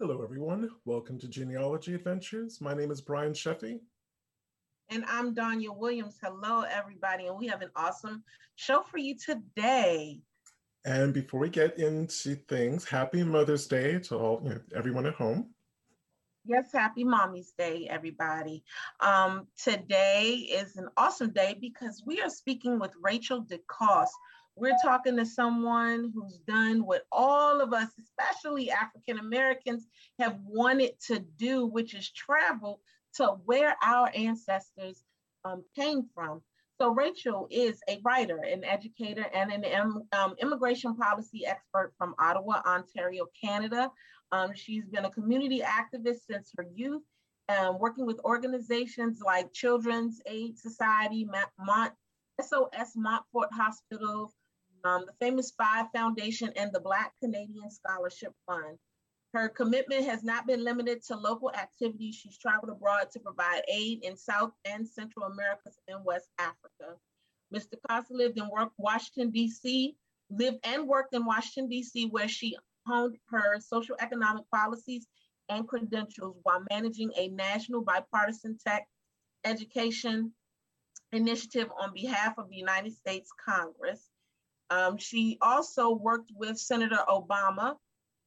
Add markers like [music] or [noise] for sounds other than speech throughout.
Hello, everyone. Welcome to Genealogy Adventures. My name is Brian Sheffey. And I'm Danya Williams. Hello, everybody. And we have an awesome show for you today. And before we get into things, happy Mother's Day to all, you know, everyone at home. Yes, happy Mommy's Day, everybody. Um, today is an awesome day because we are speaking with Rachel DeCoste. We're talking to someone who's done what all of us, especially African Americans, have wanted to do, which is travel to where our ancestors um, came from. So Rachel is a writer, an educator, and an um, immigration policy expert from Ottawa, Ontario, Canada. Um, she's been a community activist since her youth, um, working with organizations like Children's Aid Society, Mont, SOS Montfort Hospital, um, the Famous Five Foundation, and the Black Canadian Scholarship Fund. Her commitment has not been limited to local activities. She's traveled abroad to provide aid in South and Central America and West Africa. Mr. Costa lived in Washington, D.C., lived and worked in Washington, D.C., where she honed her social economic policies and credentials while managing a national bipartisan tech education initiative on behalf of the United States Congress. Um, she also worked with Senator Obama,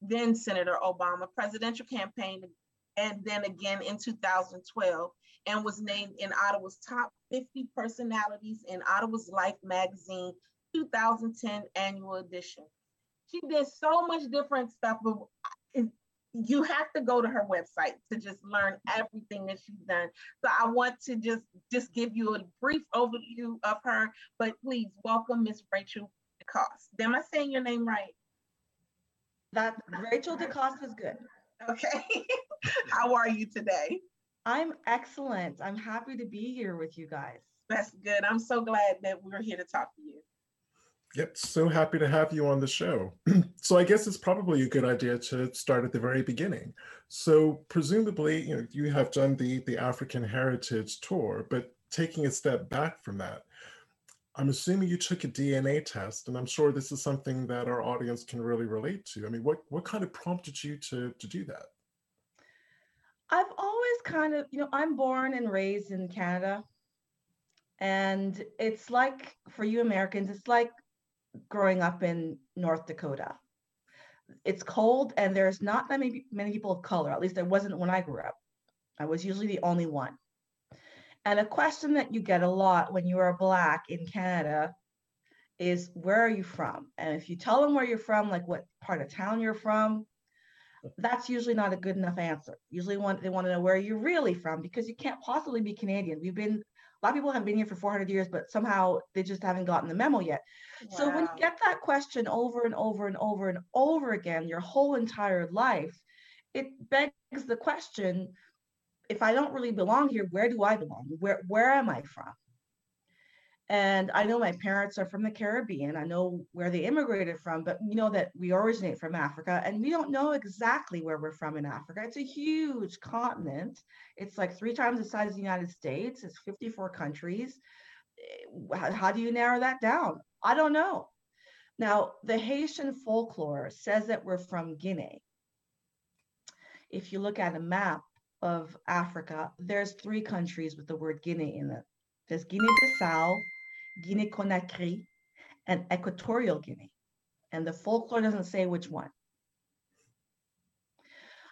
then Senator Obama, presidential campaign, and then again in 2012, and was named in Ottawa's top 50 personalities in Ottawa's Life magazine 2010 annual edition. She did so much different stuff, but you have to go to her website to just learn everything that she's done. So I want to just just give you a brief overview of her, but please welcome Miss Rachel DeCoste. Am I saying your name right? That Rachel DeCoste is good. Okay. [laughs] How are you today? I'm excellent. I'm happy to be here with you guys. That's good. I'm so glad that we're here to talk to you. Yep, so happy to have you on the show. [clears throat] so I guess it's probably a good idea to start at the very beginning. So presumably, you know, you have done the the African Heritage Tour, but taking a step back from that, I'm assuming you took a DNA test, and I'm sure this is something that our audience can really relate to. I mean, what what kind of prompted you to to do that? I've always kind of, you know, I'm born and raised in Canada. And it's like for you Americans, it's like growing up in North Dakota. It's cold and there's not that many, many people of color. At least there wasn't when I grew up. I was usually the only one. And a question that you get a lot when you are black in Canada is where are you from? And if you tell them where you're from, like what part of town you're from, that's usually not a good enough answer. Usually want they want to know where you're really from because you can't possibly be Canadian. We've been a lot of people have been here for 400 years, but somehow they just haven't gotten the memo yet. Wow. So when you get that question over and over and over and over again, your whole entire life, it begs the question, if I don't really belong here, where do I belong? Where where am I from? And I know my parents are from the Caribbean. I know where they immigrated from, but we know that we originate from Africa and we don't know exactly where we're from in Africa. It's a huge continent. It's like three times the size of the United States. It's 54 countries. Eh, how, how do you narrow that down? I don't know. Now, the Haitian folklore says that we're from Guinea. If you look at a map of Africa, there's three countries with the word Guinea in it. There's Guinea-Bissau, Guinea-Conakry, and Equatorial Guinea. And the folklore doesn't say which one.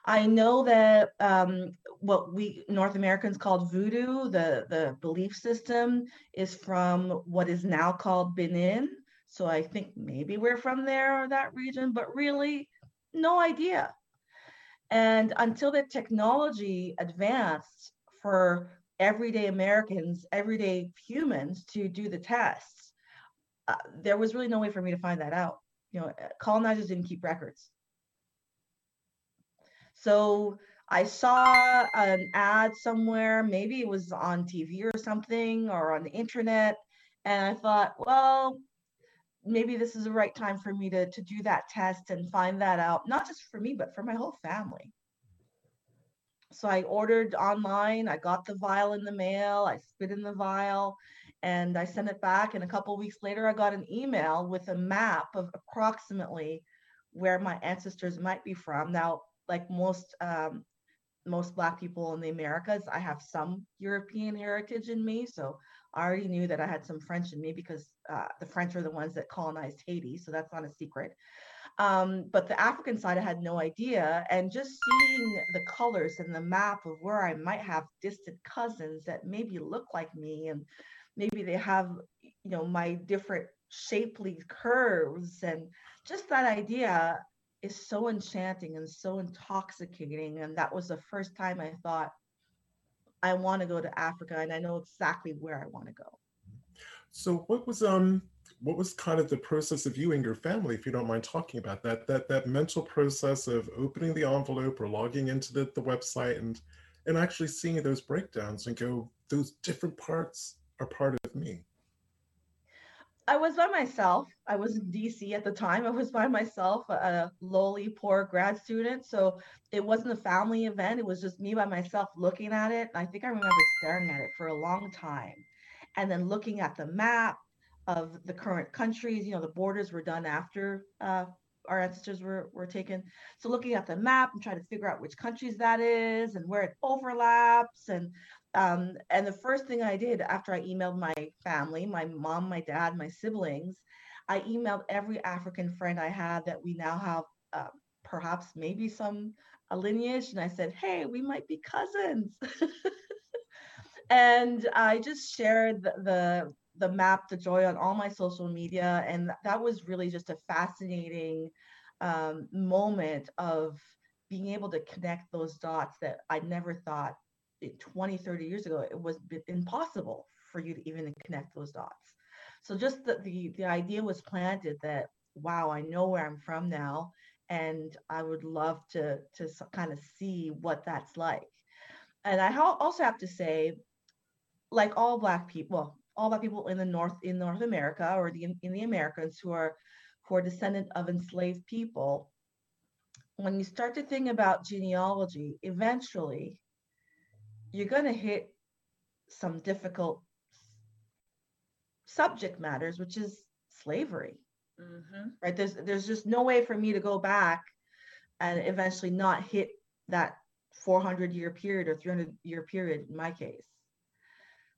I know that um, what we North Americans called voodoo, the, the belief system, is from what is now called Benin. So I think maybe we're from there or that region, but really, no idea. And until the technology advanced for everyday Americans, everyday humans to do the tests, uh, there was really no way for me to find that out. You know, colonizers didn't keep records. So I saw an ad somewhere, maybe it was on TV or something or on the internet. And I thought, well, maybe this is the right time for me to, to do that test and find that out, not just for me, but for my whole family. So I ordered online, I got the vial in the mail, I spit in the vial, and I sent it back. And a couple weeks later, I got an email with a map of approximately where my ancestors might be from. Now, like most um, most Black people in the Americas, I have some European heritage in me. So I already knew that I had some French in me because uh, the French are the ones that colonized Haiti. So that's not a secret. Um, but the African side, I had no idea. And just seeing the colors and the map of where I might have distant cousins that maybe look like me and maybe they have, you know, my different shapely curves and just that idea is so enchanting and so intoxicating. And that was the first time I thought, I want to go to Africa and I know exactly where I want to go. So what was um what was kind of the process of you and your family, if you don't mind talking about that, that that mental process of opening the envelope or logging into the, the website and and actually seeing those breakdowns and go, those different parts are part of me. I was by myself. I was in DC at the time. I was by myself, a lowly poor grad student. So it wasn't a family event. It was just me by myself looking at it. I think I remember staring at it for a long time and then looking at the map of the current countries. You know, the borders were done after uh, our ancestors were, were taken. So looking at the map and trying to figure out which countries that is and where it overlaps and um, and the first thing I did after I emailed my family, my mom, my dad, my siblings, I emailed every African friend I had that we now have uh, perhaps maybe some a lineage. And I said, hey, we might be cousins. [laughs] and I just shared the, the, the map, the joy on all my social media. And that was really just a fascinating um, moment of being able to connect those dots that I never thought 20, 30 years ago, it was impossible for you to even connect those dots. So just the, the, the idea was planted that, wow, I know where I'm from now. And I would love to, to kind of see what that's like. And I also have to say, like all Black people, well, all Black people in the North, in North America or the, in the Americans who are, who are descendant of enslaved people, when you start to think about genealogy, eventually you're going to hit some difficult subject matters, which is slavery. Mm-hmm. Right? There's there's just no way for me to go back and eventually not hit that 400 year period or 300 year period in my case.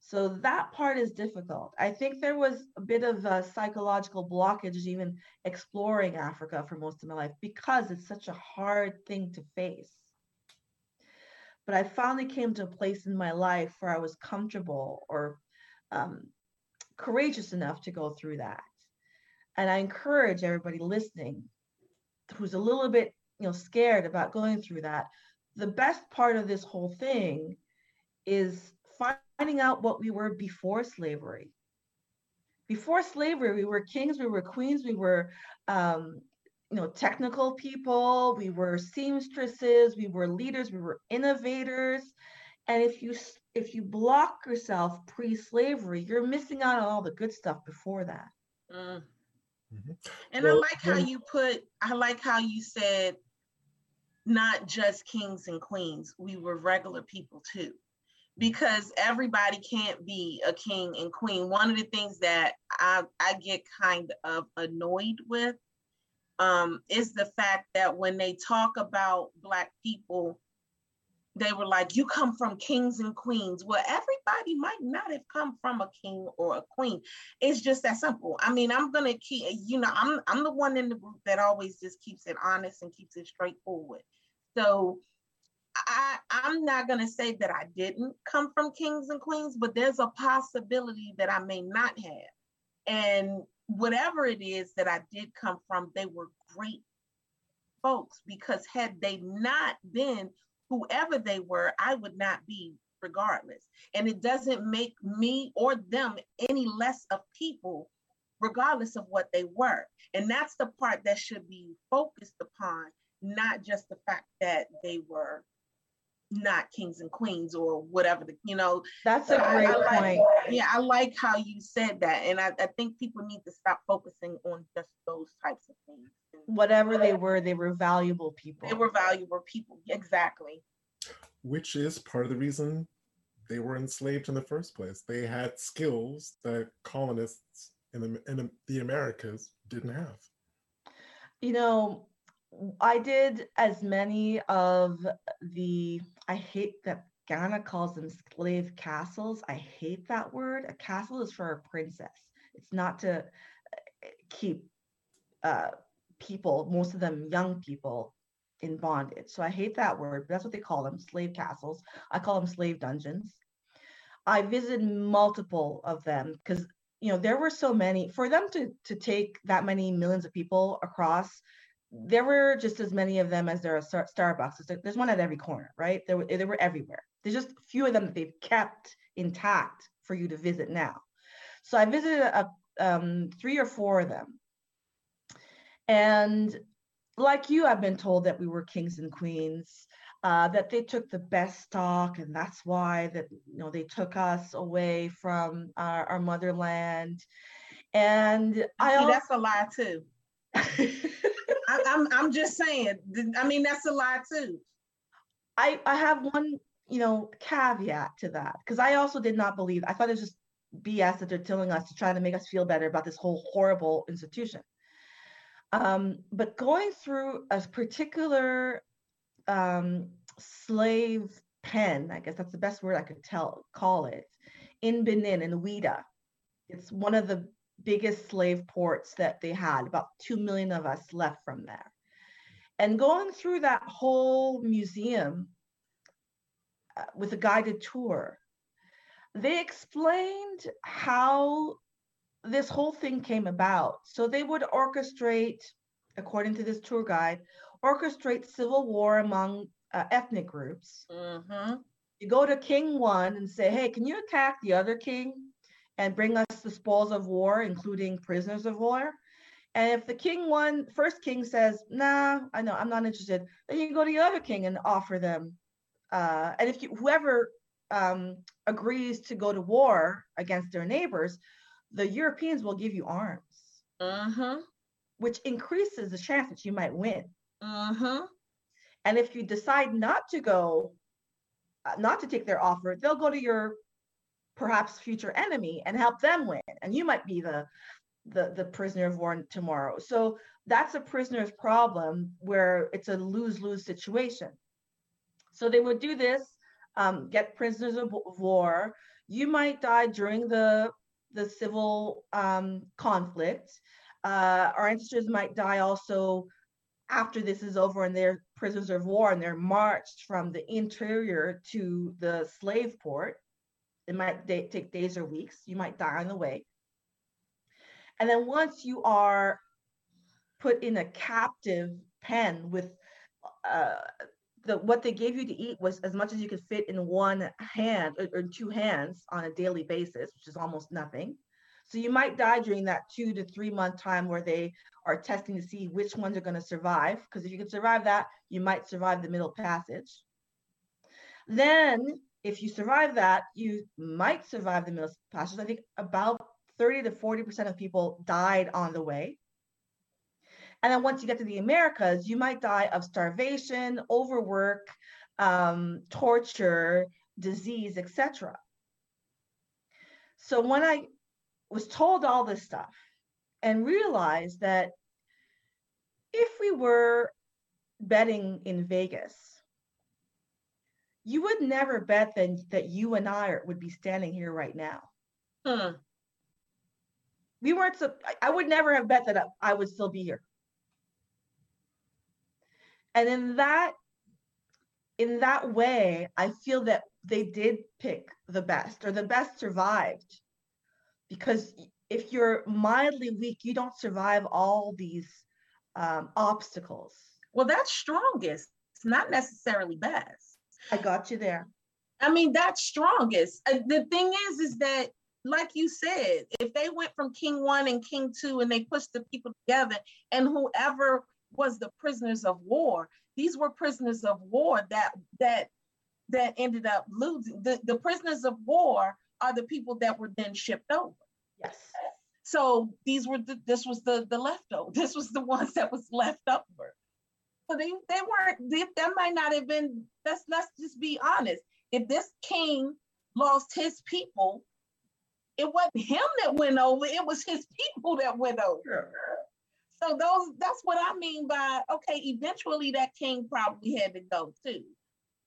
So that part is difficult. I think there was a bit of a psychological blockage even exploring Africa for most of my life because it's such a hard thing to face. But I finally came to a place in my life where I was comfortable or um, courageous enough to go through that. And I encourage everybody listening who's a little bit, you know, scared about going through that. The best part of this whole thing is finding out what we were before slavery. Before slavery, we were kings, we were queens, we were um, you know technical people we were seamstresses we were leaders we were innovators. And if you if you block yourself pre-slavery you're missing out on all the good stuff before that. Mm. mm-hmm. and well, i like how you put i like how you said not just kings and queens we were regular people too. Because everybody can't be a king and queen. One of the things that i i get kind of annoyed with um, is the fact that when they talk about Black people, they were like, You come from kings and queens. Well, everybody might not have come from a king or a queen. It's just that simple. I mean, I'm gonna keep, you know, I'm I'm the one in the group that always just keeps it honest and keeps it straightforward. So I, I'm not going to say that I didn't come from kings and queens, but there's a possibility that I may not have. And whatever it is that I did come from, they were great folks because had they not been whoever they were, I would not be regardless. And it doesn't make me or them any less of people, regardless of what they were. And that's the part that should be focused upon, not just the fact that they were not kings and queens or whatever the you know that's a great I, I point. Yeah i like how you said that and I, I think people need to stop focusing on just those types of things whatever they were they were valuable people. They were valuable people exactly. Which is part of the reason they were enslaved in the first place. They had skills that colonists in the, in the americas didn't have. You know I did as many of the, I hate that Ghana calls them slave castles. I hate that word. A castle is for a princess. It's not to uh, keep uh, people, most of them young people, in bondage. So I hate that word, but that's what they call them slave castles. I call them slave dungeons. I visited multiple of them because you know there were so many for them to to take that many millions of people across there were just as many of them as there are starbucks. There's one at every corner right? There were, they were everywhere. There's just a few of them that they've kept intact for you to visit now. So i visited a, um, three or four of them. And like you i've been told that we were kings and queens uh, that they took the best stock, and that's why that you know they took us away from our, our motherland. And See, I also, that's a lie too. [laughs] I, I'm I'm just saying. I mean, that's a lie too. I I have one you know caveat to that because I also did not believe. I thought it was just BS that they're telling us to try to make us feel better about this whole horrible institution. Um, but going through a particular um, slave pen, I guess that's the best word I could tell call it, in Benin, in Ouidah. It's one of the biggest slave ports that they had. About 2 million of us left from there. And going through that whole museum uh, with a guided tour, they explained how this whole thing came about. So they would orchestrate, according to this tour guide, orchestrate civil war among uh, ethnic groups. Mm-hmm. You go to King One and say, hey, can you attack the other king and bring us the spoils of war, including prisoners of war? And if the king one, first king says, nah, I know, I'm not interested, then you go to the other king and offer them. Uh, and if you, whoever um, agrees to go to war against their neighbors, the Europeans will give you arms, mm-hmm. which increases the chance that you might win. Mm-hmm. And if you decide not to go, uh, not to take their offer, they'll go to your perhaps future enemy and help them win. And you might be the the, the prisoner of war tomorrow. So that's a prisoner's problem where it's a lose-lose situation. So they would do this, um, get prisoners of war. You might die during the the civil um, conflict. Uh, our ancestors might die also after this is over and they're prisoners of war and they're marched from the interior to the slave port. It might take days or weeks. You might die on the way. And then once you are put in a captive pen with uh, the what they gave you to eat was as much as you could fit in one hand or, or two hands on a daily basis, which is almost nothing. So you might die during that two to three month time where they are testing to see which ones are going to survive. Because if you can survive that, you might survive the middle passage. Then, if you survive that, you might survive the middle passage. I think about 30 to 40% of people died on the way. And then once you get to the Americas, you might die of starvation, overwork, um, torture, disease, etc. So when I was told all this stuff and realized that if we were betting in Vegas, you would never bet that, that you and I would be standing here right now. Hmm. We weren't so, I would never have bet that I would still be here. And in that in that way, I feel that they did pick the best or the best survived because if you're mildly weak, you don't survive all these um, obstacles. Well, that's strongest. It's not necessarily best. I got you there. I mean, that's strongest. Uh, the thing is, is that, like you said, if they went from King One and King Two and they pushed the people together, and whoever was the prisoners of war, these were prisoners of war that that that ended up losing. The, the prisoners of war are the people that were then shipped over. Yes. So these were the, this was the the leftover. [laughs] This was the ones that was left over. So they they weren't. They, that might not have been. Let's let's just be honest. If this king lost his people, it wasn't him that went over. It was his people that went over. So those that's what I mean by okay, eventually that king probably had to go too.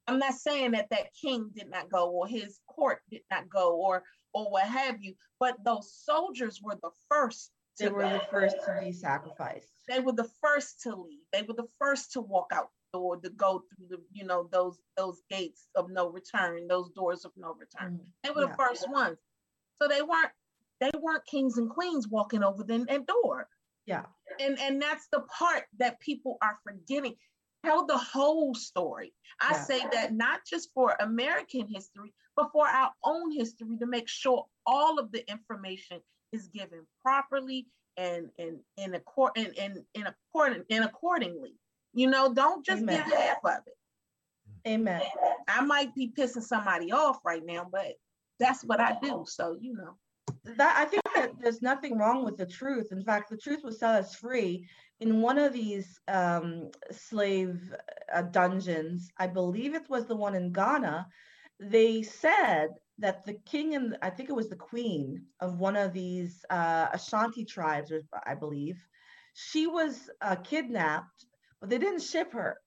I'm not saying that that king did not go or his court did not go or or what have you, but those soldiers were the first. They were the first to be sacrificed. They were the first to leave. They were the first to walk out the door to go through the you know those those gates of no return, those doors of no return. Mm, they were yeah. the first ones. So they weren't they weren't kings and queens walking over the door. Yeah. And and that's the part that people are forgetting. Tell the whole story. I yeah. say that not just for American history, but for our own history to make sure all of the information is given properly and and in accord and in in according and accordingly. You know, don't just Amen. give half of it. Amen. I might be pissing somebody off right now, but that's what I do. So you know that I think that there's nothing wrong with the truth. In fact, the truth will set us free. In one of these um, slave uh, dungeons, I believe it was the one in Ghana, they said that the king and I think it was the queen of one of these uh, Ashanti tribes, I believe, she was uh, kidnapped, but they didn't ship her.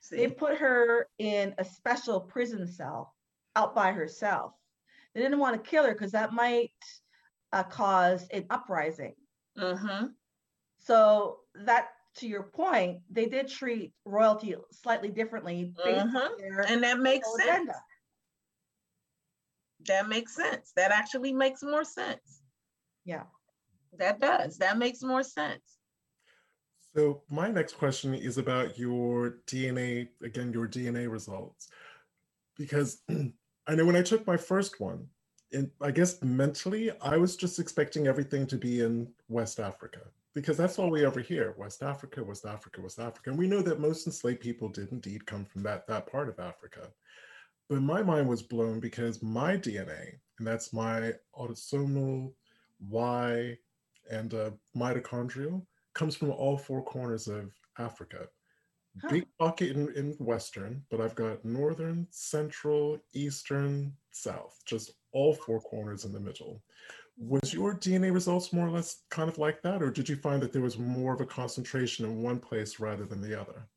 See? They put her in a special prison cell out by herself they didn't want to kill her because that might uh, cause an uprising. Mm-hmm. So that, to your point, they did treat royalty slightly differently mm-hmm. and that makes sense. Agenda. That makes sense. That actually makes more sense. Yeah. That does. That makes more sense. So my next question is about your DNA, again, your DNA results. Because [clears throat] I know when I took my first one, and I guess mentally, I was just expecting everything to be in West Africa because that's all we ever hear West Africa, West Africa, West Africa. And we know that most enslaved people did indeed come from that, that part of Africa. But my mind was blown because my DNA, and that's my autosomal Y and uh, mitochondrial, comes from all four corners of Africa. Huh. Big pocket in, in Western, but I've got Northern, Central, Eastern, South, just all four corners in the middle. Was your DNA results more or less kind of like that, or did you find that there was more of a concentration in one place rather than the other?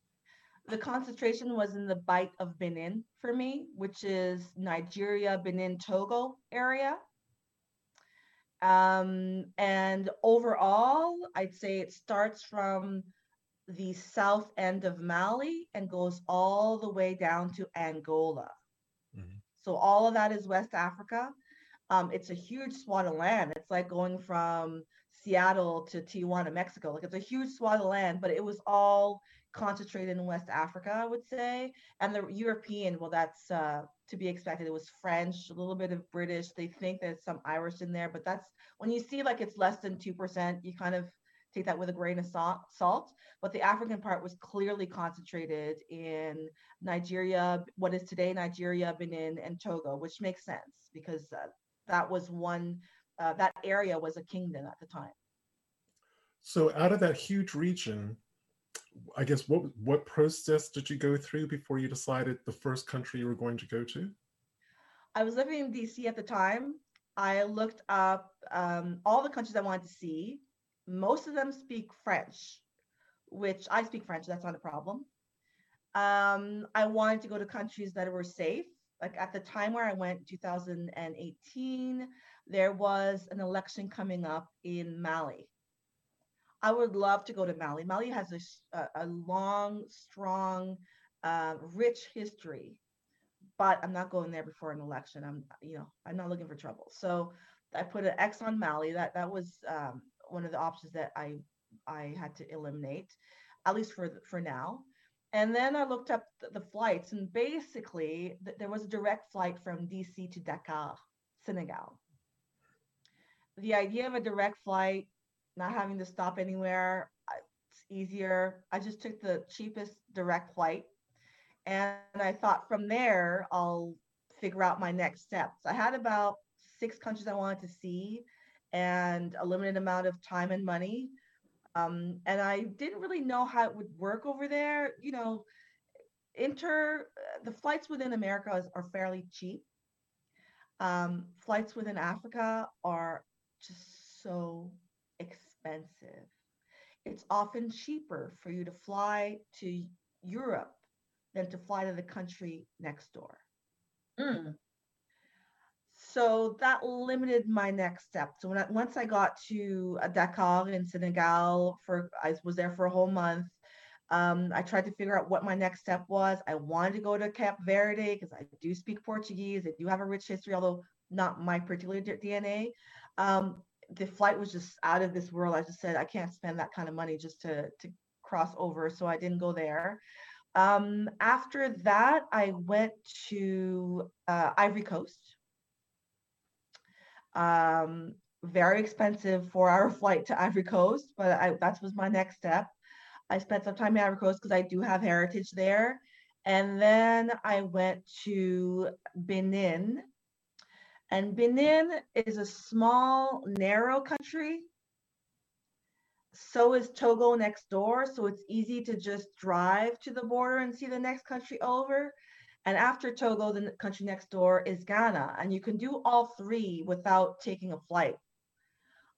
The concentration was in the Bight of Benin for me, which is Nigeria, Benin, Togo area. Um, and overall, I'd say it starts from the south end of Mali and goes all the way down to Angola. Mm-hmm. So all of that is West Africa. Um, it's a huge swath of land. It's like going from Seattle to Tijuana, Mexico. Like it's a huge swath of land, but it was all concentrated in West Africa, I would say. And the European, well, that's uh, to be expected. It was French, a little bit of British. They think there's some Irish in there, but that's when you see like it's less than 2%, you kind of take that with a grain of salt. But the African part was clearly concentrated in Nigeria, what is today Nigeria, Benin, and Togo, which makes sense because uh, that was one, uh, that area was a kingdom at the time. So out of that huge region, I guess what what process did you go through before you decided the first country you were going to go to? I was living in DC at the time. I looked up um, all the countries I wanted to see most of them speak French, which I speak French, that's not a problem. Um, I wanted to go to countries that were safe. Like at the time where I went, 2018, there was an election coming up in Mali. I would love to go to Mali. Mali has a, a long, strong, uh, rich history, but I'm not going there before an election. I'm, you know, I'm not looking for trouble. So I put an X on Mali. That that was um, one of the options that I I had to eliminate, at least for for now. And then I looked up the, the flights, and basically th- there was a direct flight from DC to Dakar, Senegal. The idea of a direct flight, not having to stop anywhere, it's easier. I just took the cheapest direct flight, and I thought from there I'll figure out my next steps. I had about six countries I wanted to see and a limited amount of time and money. Um, and I didn't really know how it would work over there. You know, inter the flights within America is, are fairly cheap. Um, flights within Africa are just so expensive. it's often cheaper for you to fly to Europe than to fly to the country next door. Mm. So that limited my next step. So when I, once I got to uh, Dakar in Senegal, for I was there for a whole month. Um, I tried to figure out what my next step was. I wanted to go to Cape Verde because I do speak Portuguese. I do have a rich history, although not my particular DNA. Um, the flight was just out of this world. I just said I can't spend that kind of money just to to cross over, so I didn't go there. Um, after that, I went to uh, Ivory Coast. Um, very expensive four-hour [laughs] flight to Ivory Coast, but I, that was my next step. I spent some time in Ivory Coast because I do have heritage there. And then I went to Benin and Benin is a small, narrow country. So is Togo next door. So it's easy to just drive to the border and see the next country over. And after Togo, the country next door is Ghana. And you can do all three without taking a flight.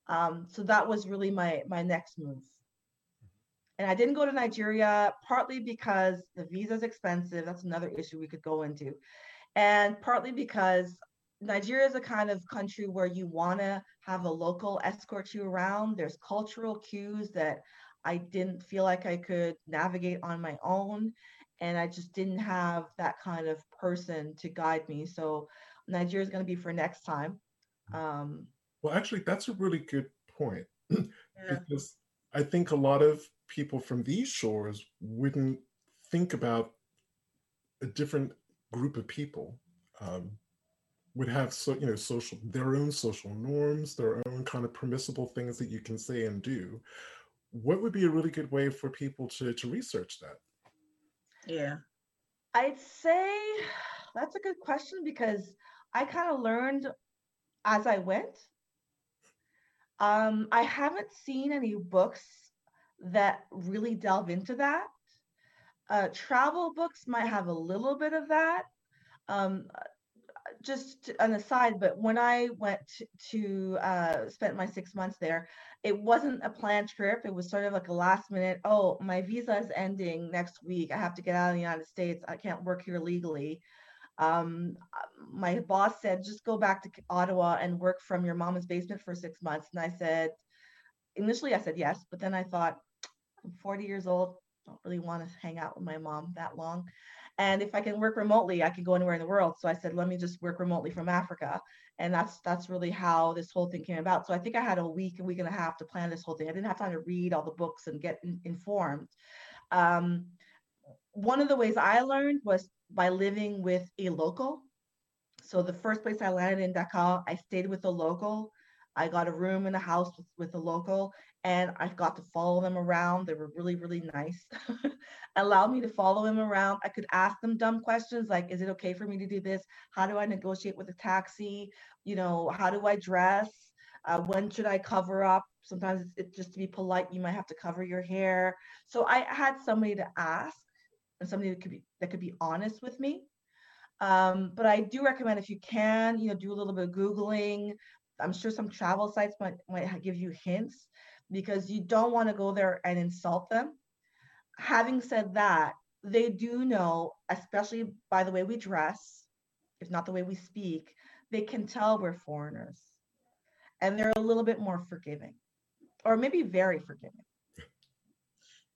Um, so that was really my, my next move. And I didn't go to Nigeria partly because the visa is expensive. That's another issue we could go into. And partly because Nigeria is a kind of country where you want to have a local escort you around. There's cultural cues that I didn't feel like I could navigate on my own. And I just didn't have that kind of person to guide me. So Nigeria is going to be for next time. Um, well, actually, that's a really good point [clears throat] yeah. because I think a lot of people from these shores wouldn't think about a different group of people. Um, would have so you know social their own social norms their own kind of permissible things that you can say and do. What would be a really good way for people to to research that? Yeah. I'd say that's a good question because i kind of learned as i went. Um i haven't seen any books that really delve into that. Uh, travel books might have a little bit of that. Um, just an aside, but when I went to uh, spent my six months there, it wasn't a planned trip. It was sort of like a last minute. Oh, my visa is ending next week. I have to get out of the United States. I can't work here legally. Um, my boss said, just go back to Ottawa and work from your mama's basement for six months. And I said, initially I said yes, but then I thought, I'm 40 years old. Don't really want to hang out with my mom that long. And if I can work remotely, I can go anywhere in the world. So I said, let me just work remotely from Africa. And that's that's really how this whole thing came about. So I think I had a week, a week and a half to plan this whole thing. I didn't have time to read all the books and get in, informed. Um, one of the ways I learned was by living with a local. So the first place I landed in Dakar, I stayed with a local. I got a room in a house with, with a local and I got to follow them around. They were really, really nice. [laughs] Allowed me to follow them around. I could ask them dumb questions like, is it okay for me to do this? How do I negotiate with a taxi? You know, how do I dress? Uh, when should I cover up? Sometimes it's, it's just to be polite, you might have to cover your hair. So I had somebody to ask and somebody that could be that could be honest with me. Um, but I do recommend if you can, you know, do a little bit of Googling, I'm sure some travel sites might, might give you hints because you don't want to go there and insult them. Having said that, they do know, especially by the way we dress, if not the way we speak, they can tell we're foreigners. And they're a little bit more forgiving, or maybe very forgiving.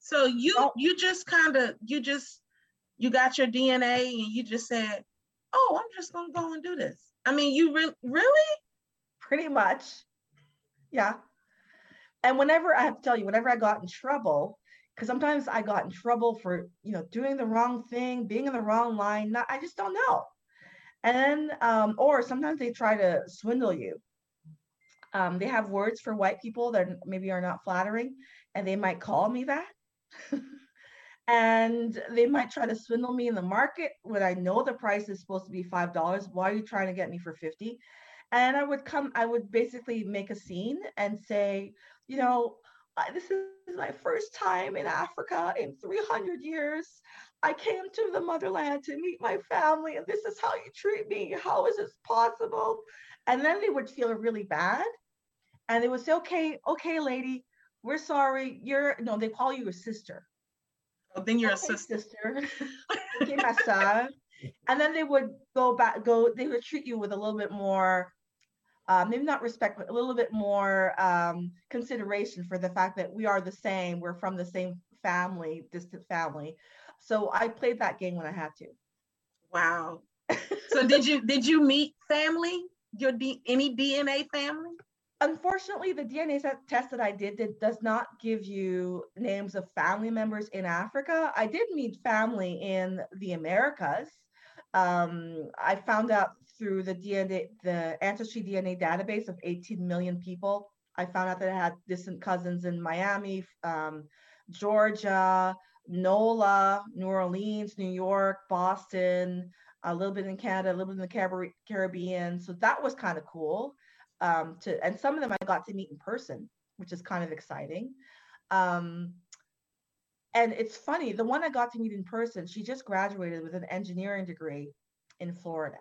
So you oh. you just kind of you just you got your DNA and you just said, "Oh, I'm just gonna go and do this." I mean, you re- really pretty much. Yeah. And whenever I have to tell you, whenever I got in trouble, because sometimes I got in trouble for, you know, doing the wrong thing, being in the wrong line, not, I just don't know. And, um, or sometimes they try to swindle you. Um, they have words for white people that maybe are not flattering, and they might call me that. [laughs] and they might try to swindle me in the market when I know the price is supposed to be five dollars. Why are you trying to get me for fifty? And I would come, I would basically make a scene and say, you know, this is my first time in Africa in 300 years. I came to the motherland to meet my family, and this is how you treat me. How is this possible? And then they would feel really bad. And they would say, okay, okay, lady, we're sorry. You're no, they call you a sister. Oh, then you're okay, a sister. [laughs] sister. and then they would go back, go, they would treat you with a little bit more, uh, maybe not respect, but a little bit more um, consideration for the fact that we are the same. We're from the same family, distant family. So I played that game when I had to. Wow. [laughs] so did you did you meet family? Your D, any DNA family? Unfortunately, the DNA test that I did, did does not give you names of family members in Africa. I did meet family in the Americas. Um, I found out through the DNA, the Ancestry DNA database of 18 million people. I found out that I had distant cousins in Miami, um, Georgia, NOLA, New Orleans, New York, Boston, a little bit in Canada, a little bit in the Caribbean. So that was kind of cool um, to, and some of them I got to meet in person, which is kind of exciting. Um, and it's funny, the one I got to meet in person, she just graduated with an engineering degree in Florida.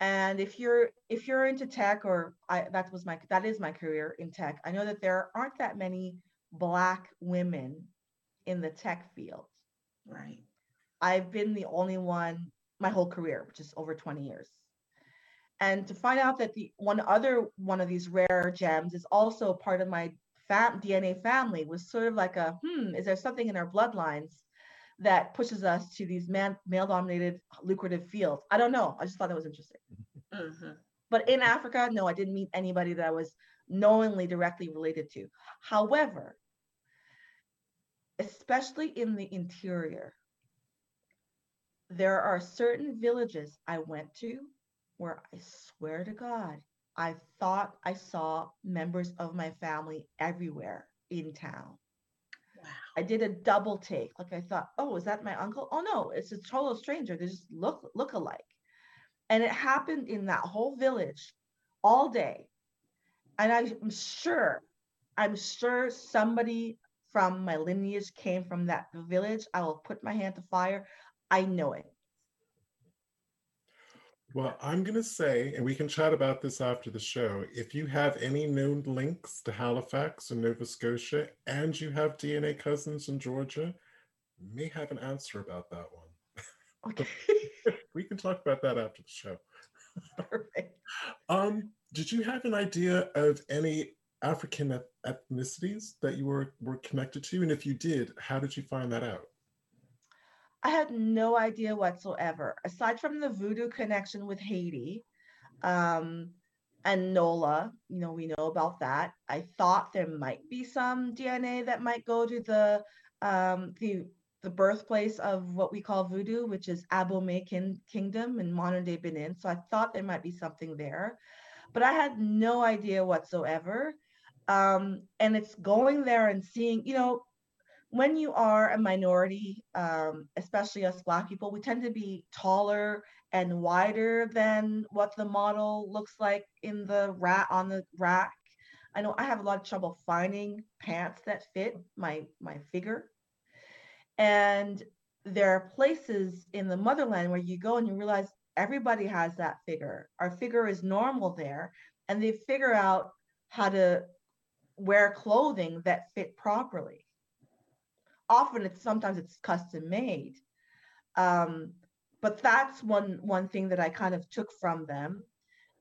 And if you're if you're into tech, or I, that was my that is my career in tech, I know that there aren't that many black women in the tech field. Right. I've been the only one my whole career, which is over 20 years and to find out that the one other one of these rare gems is also part of my fam- DNA family was sort of like a hmm, is there something in our bloodlines that pushes us to these man male dominated lucrative fields? I don't know. I just thought that was interesting. Mm-hmm. But in Africa, no, I didn't meet anybody that I was knowingly directly related to. However, especially in the interior, there are certain villages I went to where I swear to God, I thought I saw members of my family everywhere in town. I did a double take. Like I thought, oh, is that my uncle? Oh no, it's a total stranger. They just look look alike. And it happened in that whole village all day. And I'm sure, I'm sure somebody from my lineage came from that village. I will put my hand to fire. I know it. Well, I'm going to say, and we can chat about this after the show, if you have any known links to Halifax and Nova Scotia, and you have DNA cousins in Georgia, may have an answer about that one. Okay. [laughs] we can talk about that after the show. Perfect. Um, did you have an idea of any African ethnicities that you were, were connected to? And if you did, how did you find that out? I had no idea whatsoever. Aside from the voodoo connection with Haiti um, and NOLA, you know, we know about that. I thought there might be some DNA that might go to the um, the the birthplace of what we call voodoo, which is Abomey kin- Kingdom in modern day Benin. So I thought there might be something there, but I had no idea whatsoever. Um, and it's going there and seeing, you know, when you are a minority, um, especially us Black people, we tend to be taller and wider than what the model looks like in the rat on the rack. I know I have a lot of trouble finding pants that fit my my figure. And there are places in the motherland where you go and you realize everybody has that figure. Our figure is normal there, and they figure out how to wear clothing that fit properly often it's sometimes it's custom made. Um, but that's one one thing that I kind of took from them.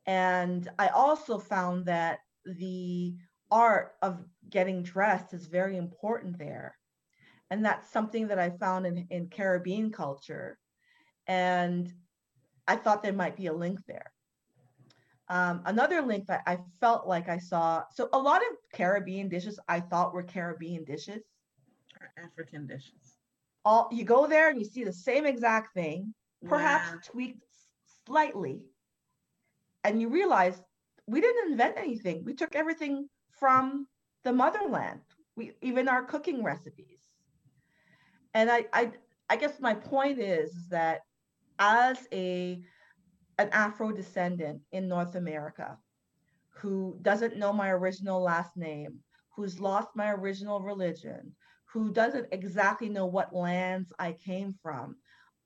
And I also found that the art of getting dressed is very important there. And that's something that I found in, in Caribbean culture. And I thought there might be a link there. Um, another link that I felt like I saw, so a lot of Caribbean dishes I thought were Caribbean dishes. African dishes. All you go there and you see the same exact thing, perhaps yeah. tweaked slightly, and you realize we didn't invent anything. We took everything from the motherland. We even our cooking recipes. And I I I guess my point is that as a an Afro descendant in North America who doesn't know my original last name, who's lost my original religion, who doesn't exactly know what lands I came from,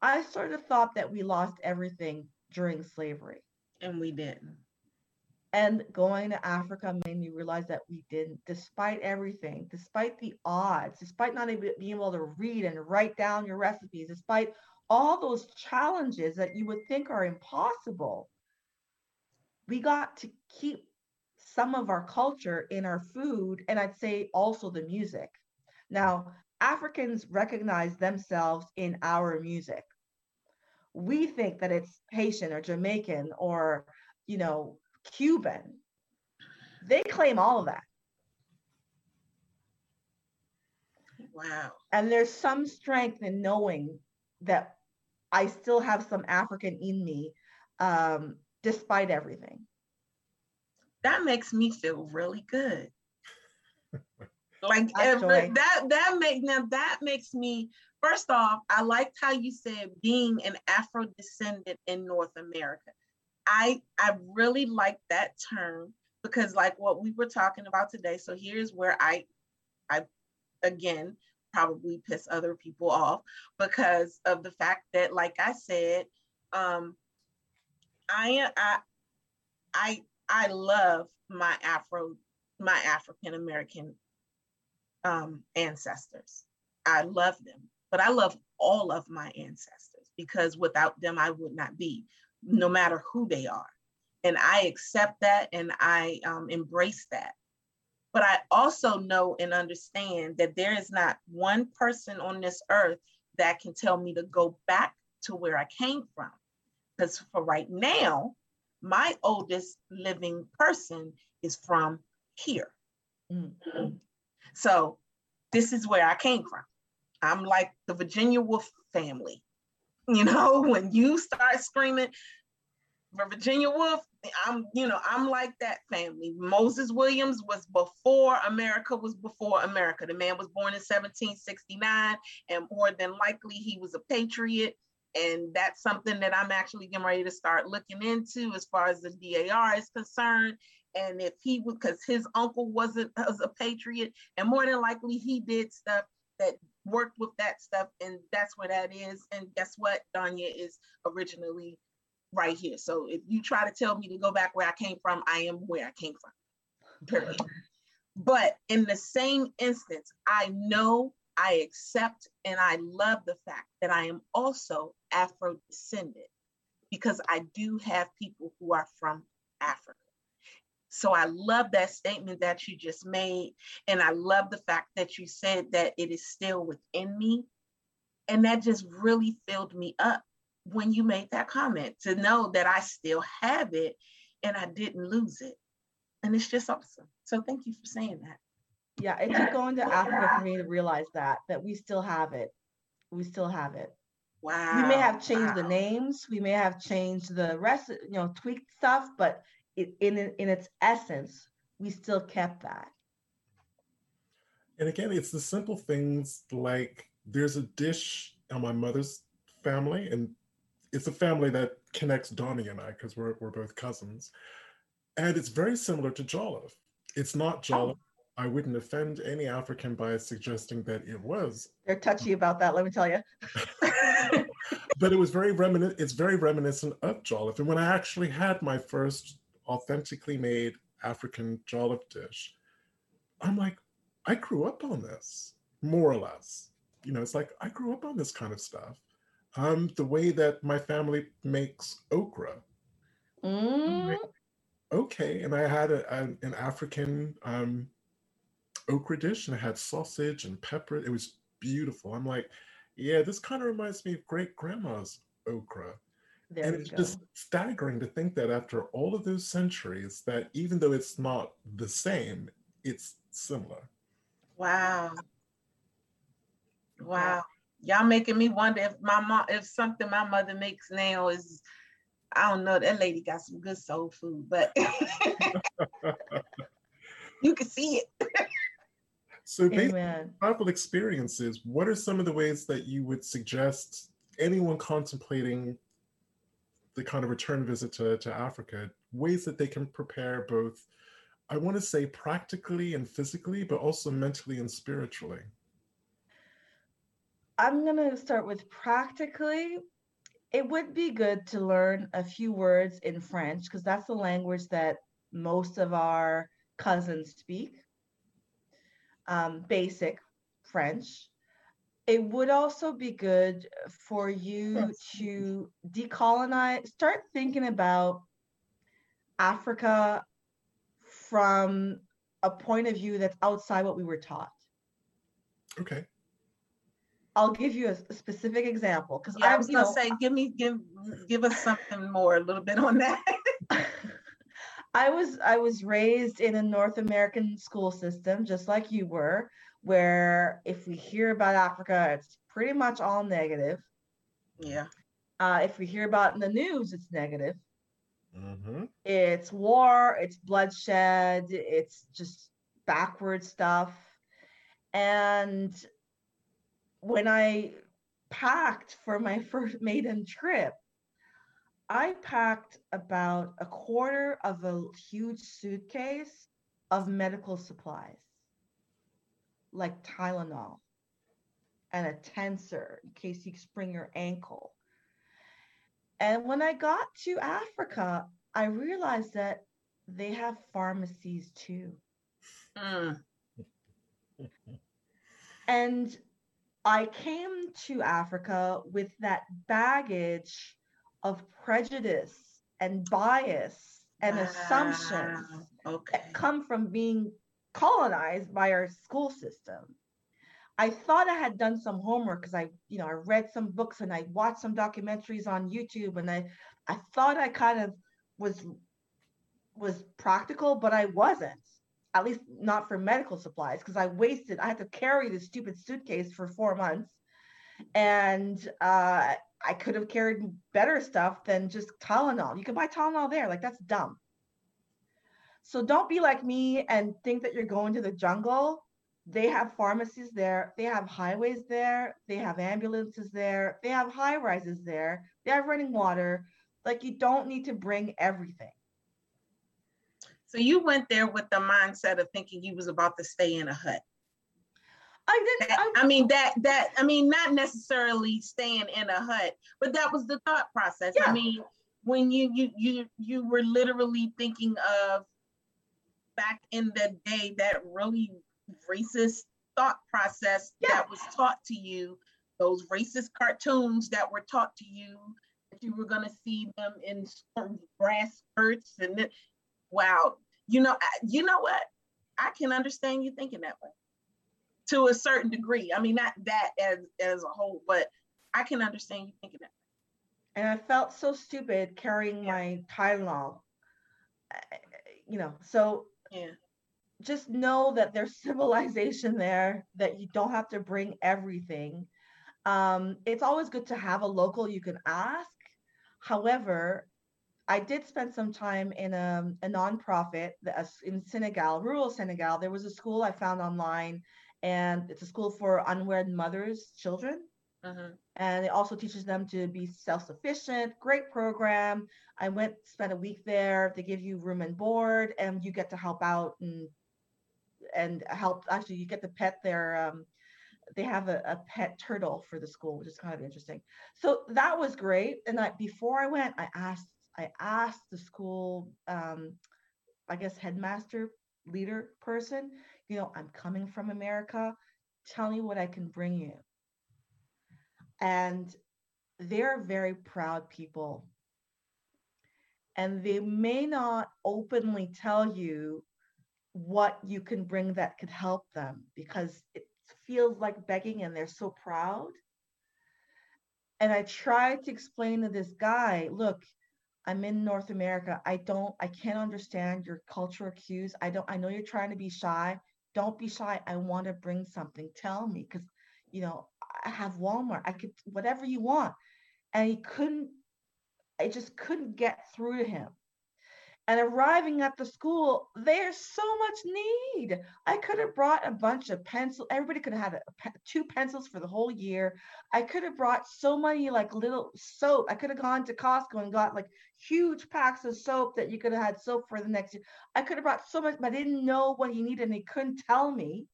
I sort of thought that we lost everything during slavery. And we didn't. And going to Africa made me realize that we didn't, despite everything, despite the odds, despite not even being able to read and write down your recipes, despite all those challenges that you would think are impossible, we got to keep some of our culture in our food, and I'd say also the music. Now, Africans recognize themselves in our music. We think that it's Haitian or Jamaican or, you know, Cuban. They claim all of that. Wow. And there's some strength in knowing that I still have some African in me, um, despite everything. That makes me feel really good. Like every, that that make now that makes me first off, I liked how you said being an Afro descendant in North America. I I really like that term because like what we were talking about today. So here's where I I again probably piss other people off because of the fact that like I said, um I I I I love my Afro my African American um ancestors. I love them, but I love all of my ancestors because without them I would not be no matter who they are. And I accept that and I um, embrace that. But I also know and understand that there is not one person on this earth that can tell me to go back to where I came from. Because for right now, my oldest living person is from here. Mm-hmm. So this is where I came from. I'm like the Virginia Woolf family. [laughs] You know, when you start screaming for Virginia Woolf, I'm, you know, I'm like that family. Moses Williams was before America was before America. The man was born in 1769, and more than likely he was a patriot. And that's something that I'm actually getting ready to start looking into as far as the DAR is concerned. And if he would, because his uncle wasn't [laughs] was a patriot, and more than likely he did stuff that worked with that stuff, and that's where that is. And guess what? Danya is originally right here. So if you try to tell me to go back where I came from, I am where I came from. Period. [laughs] But in the same instance, I know, I accept, and I love the fact that I am also Afro descendant because I do have people who are from Africa. So I love that statement that you just made. And I love the fact that you said that it is still within me. And that just really filled me up when you made that comment to know that I still have it and I didn't lose it. And it's just awesome. So thank you for saying that. Yeah, it took going to Africa for me to realize that, that we still have it. We still have it. Wow. We may have changed wow. the names, we may have changed the rest, you know, tweaked stuff, but it, in in its essence, we still kept that. And again, it's the simple things like there's a dish on my mother's family, and it's a family that connects Donnie and I because we're we're both cousins, and it's very similar to jollof. It's not oh. jollof. Oh. I wouldn't offend any African by suggesting that it was. They're touchy about that, let me tell you. [laughs] but it was very reminiscent. It's very reminiscent of jollof. And when I actually had my first authentically made African jollof dish, I'm like, I grew up on this, more or less. You know, it's like I grew up on this kind of stuff um, the way that my family makes okra. Mm. okay, and I had a, a, an African um, okra dish, and I had sausage and pepper. It was beautiful. I'm like, yeah, this kind of reminds me of great grandma's okra. There and it's go. just staggering to think that after all of those centuries, that even though it's not the same, it's similar. Wow. Wow y'all making me wonder if my mom, if something my mother makes now is, I don't know, that lady got some good soul food, but [laughs] [laughs] you can see it. [laughs] so, based on travel experiences, what are some of the ways that you would suggest anyone contemplating the kind of return visit to, to Africa, ways that they can prepare both, I want to say practically and physically, but also mentally and spiritually? I'm going to start with practically. It would be good to learn a few words in French because that's the language that most of our cousins speak, um, basic French. It would also be good for you Yes. to decolonize, start thinking about Africa from a point of view that's outside what we were taught. Okay. I'll give you a, a specific example because Yeah, I I was gonna know, say, give me, give, give us something more, a little bit on that. [laughs] I was I was raised in a North American school system, just like you were, where if we hear about Africa, it's pretty much all negative. Yeah, Uh, if we hear about it in the news, it's negative. Mm-hmm. It's war, it's bloodshed, it's just backward stuff. And when I packed for my [laughs] first maiden trip, I packed about a quarter of a huge suitcase of medical supplies, like Tylenol and a tensor in case you sprain your ankle. And when I got to Africa, I realized that they have pharmacies too. Mm, And I came to Africa with that baggage of prejudice and bias and assumptions Okay, that come from being colonized by our school system. I thought I had done some homework because I, you know, I read some books and I watched some documentaries on YouTube and I I thought I kind of was was practical, but I wasn't. At least not for medical supplies because I wasted. I had to carry this stupid suitcase for four months, and uh, I could have carried better stuff than just Tylenol. You can buy Tylenol there. Like that's dumb. So don't be like me and think that you're going to the jungle. They have pharmacies there. They have highways there. They have ambulances there. They have high rises there. They have running water. Like you don't need to bring everything. so you went there with the mindset of thinking you was about to stay in a hut. I didn't. That- I, I mean, that, that, I mean, not necessarily staying in a hut, but that was the thought process. I mean, when you, you, you, you were literally thinking of back in the day, that really racist thought process Yeah. that was taught to you, those racist cartoons that were taught to you, that you were gonna see them in certain grass skirts and then, wow, you know, I- you know what? I can understand you thinking that way to a certain degree. I mean, not that as as a whole, but I can understand you thinking that. and I felt so stupid carrying Yeah. my Tylenol. You know, so Yeah. just know that there's [laughs] civilization there that you don't have to bring everything um, it's always good to have a local you can ask however i did spend some time in a, a nonprofit in senegal rural senegal there was a school i found online and it's a school for unwed mothers children. Mhm. and it also teaches them to be self-sufficient great program. I went spent a week there they give you room and board and you get to help out and and help actually you get to pet their um they have a, a pet turtle for the school which is kind of interesting. So that was great. And I, before i went i asked i asked the school um i guess headmaster leader person you know i'm coming from america tell me what i can bring you. And they're very proud people. And they may not openly tell you what you can bring that could help them because it feels like begging and they're so proud. And i tried to explain to this guy look i'm in north america. I don't i can't understand your cultural cues. I don't i know you're trying to be shy don't be shy i want to bring something tell me because you know i have walmart i could whatever you want. And he couldn't i just couldn't get through to him and arriving at the school there's so much need. I could have brought a bunch of pencils everybody could have had a, two pencils for the whole year. I could have brought so many like little soap. I could have gone to costco and got like huge packs of soap that you could have had soap for the next year. I could have brought so much but i didn't know what he needed and he couldn't tell me.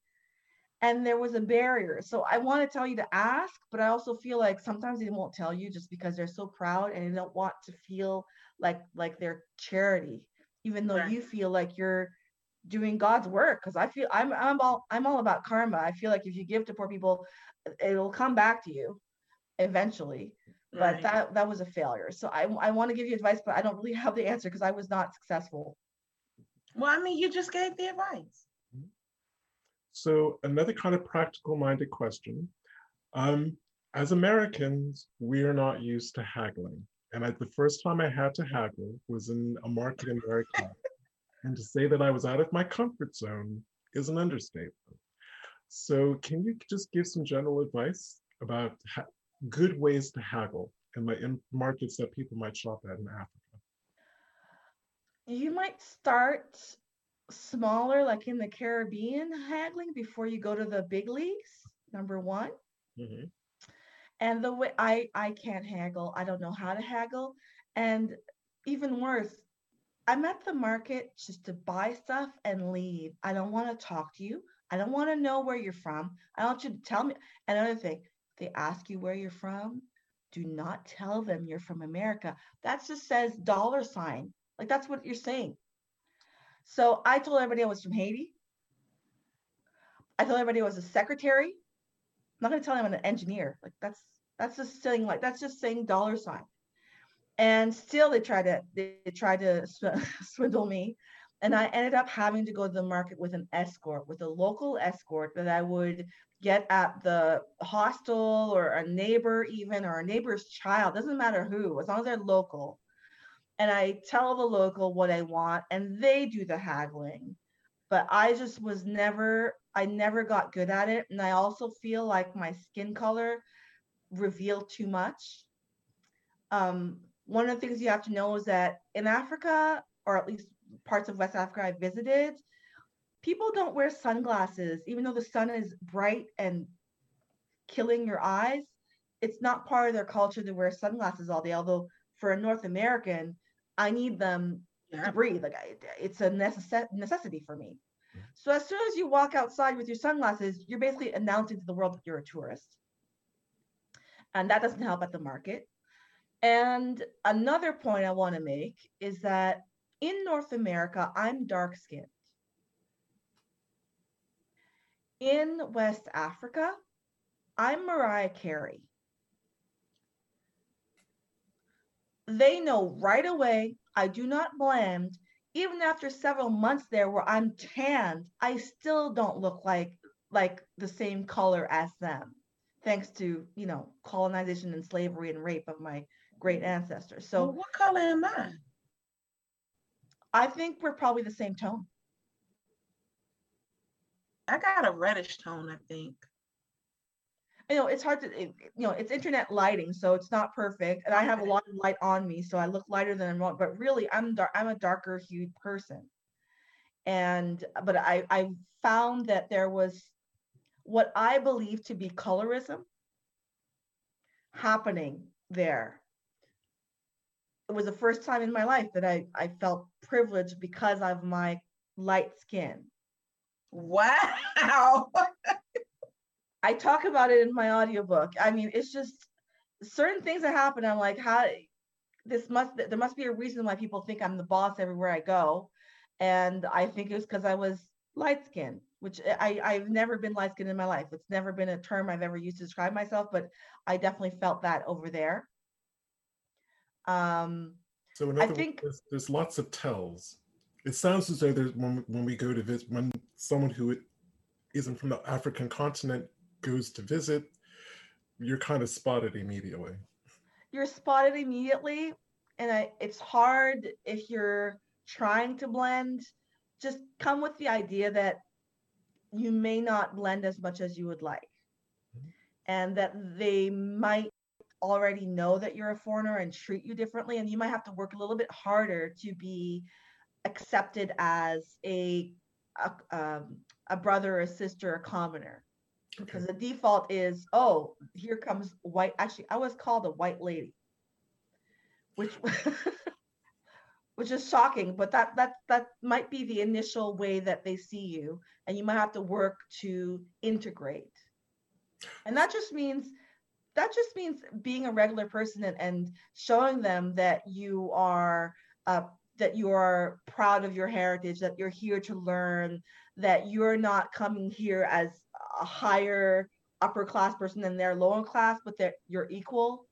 And there was a barrier. So i want to tell you to ask but i also feel like sometimes they won't tell you just because they're so proud and they don't want to feel like like they're charity even though right. you feel like you're doing God's work. Because I feel I'm I'm all I'm all about karma. I feel like if you give to poor people, it'll come back to you eventually. Right. But that that was a failure. So I I want to give you advice, but I don't really have the answer because I was not successful. Well, I mean, you just gave the advice. So another kind of practical minded question. Um, as Americans, we are not used to haggling. And I, the first time I had to haggle was in a market in America. and to say that I was out of my comfort zone is an understatement. So can you just give some general advice about ha- good ways to haggle in, my, in markets that people might shop at in Africa? You might start smaller, like in the Caribbean, haggling before you go to the big leagues. Number one. Mm-hmm. And the way I I can't haggle, I don't know how to haggle, and even worse, I'm at the market just to buy stuff and leave. I don't want to talk to you. I don't want to know where you're from. I don't want you to tell me. Another thing, they ask you where you're from. Do not tell them you're from America. That just says dollar sign. Like that's what you're saying. So I told everybody I was from Haiti. I told everybody I was a secretary. I'm not going to tell them I'm an engineer. Like that's that's just saying like that's just saying dollar sign. And still they try to they, try to [laughs] swindle me. And I ended up having to go to the market with an escort, with a local escort that I would get at the hostel or a neighbor even or a neighbor's child, doesn't matter who, as long as they're local and I tell the local what I want and they do the haggling. But I just was never, I never got good at it. And I also feel like my skin color revealed too much. Um, one of the things you have to know is that in Africa, or at least parts of West Africa I visited, people don't wear sunglasses, even though the sun is bright and killing your eyes. It's not part of their culture to wear sunglasses all day. Although for a North American, I need them yeah. to breathe. Like I, it's a necess- necessity for me. So as soon as you walk outside with your sunglasses, you're basically announcing to the world that you're a tourist. And that doesn't help at the market. And another point I want to make is that in North America, I'm dark skinned. In West Africa, I'm Mariah Carey. they know right away I do not blend. Even after several months there where I'm tanned, I still don't look like like the same color as them, thanks to you know colonization and slavery and rape of my great ancestors. So well, what color am I? I think we're probably the same tone. I got a reddish tone, I think you know it's hard to it, you know it's internet lighting so it's not perfect and i have a lot of light on me so i look lighter than i'm but really i'm dark i'm a darker hued person. And but i i found that there was what i believe to be colorism happening there. It was the first time in my life that i i felt privileged because of my light skin. Wow [laughs] I talk about it in my audiobook. I mean, it's just certain things that happen. I'm like, how this must there must be a reason why people think I'm the boss everywhere I go. And I think it was because I was light skinned, which I, I've never been light skinned in my life. It's never been a term I've ever used to describe myself, but I definitely felt that over there. Um, so I think words, there's, there's lots of tells. It sounds as though there's when, when we go to visit, when someone who isn't from the African continent goes to visit, you're kind of spotted immediately. You're spotted immediately, and I, it's hard if you're trying to blend. Just come with the idea that you may not blend as much as you would like, mm-hmm. and that they might already know that you're a foreigner and treat you differently, and you might have to work a little bit harder to be accepted as a a, um, a brother, or a sister, a commoner because the default is oh here comes white actually i was called a white lady. Which [laughs] which is shocking but that that that might be the initial way that they see you and you might have to work to integrate. And that just means that just means being a regular person and, and showing them that you are uh, that you are proud of your heritage, that you're here to learn, that you're not coming here as a higher upper class person than their lower class, but that you're equal.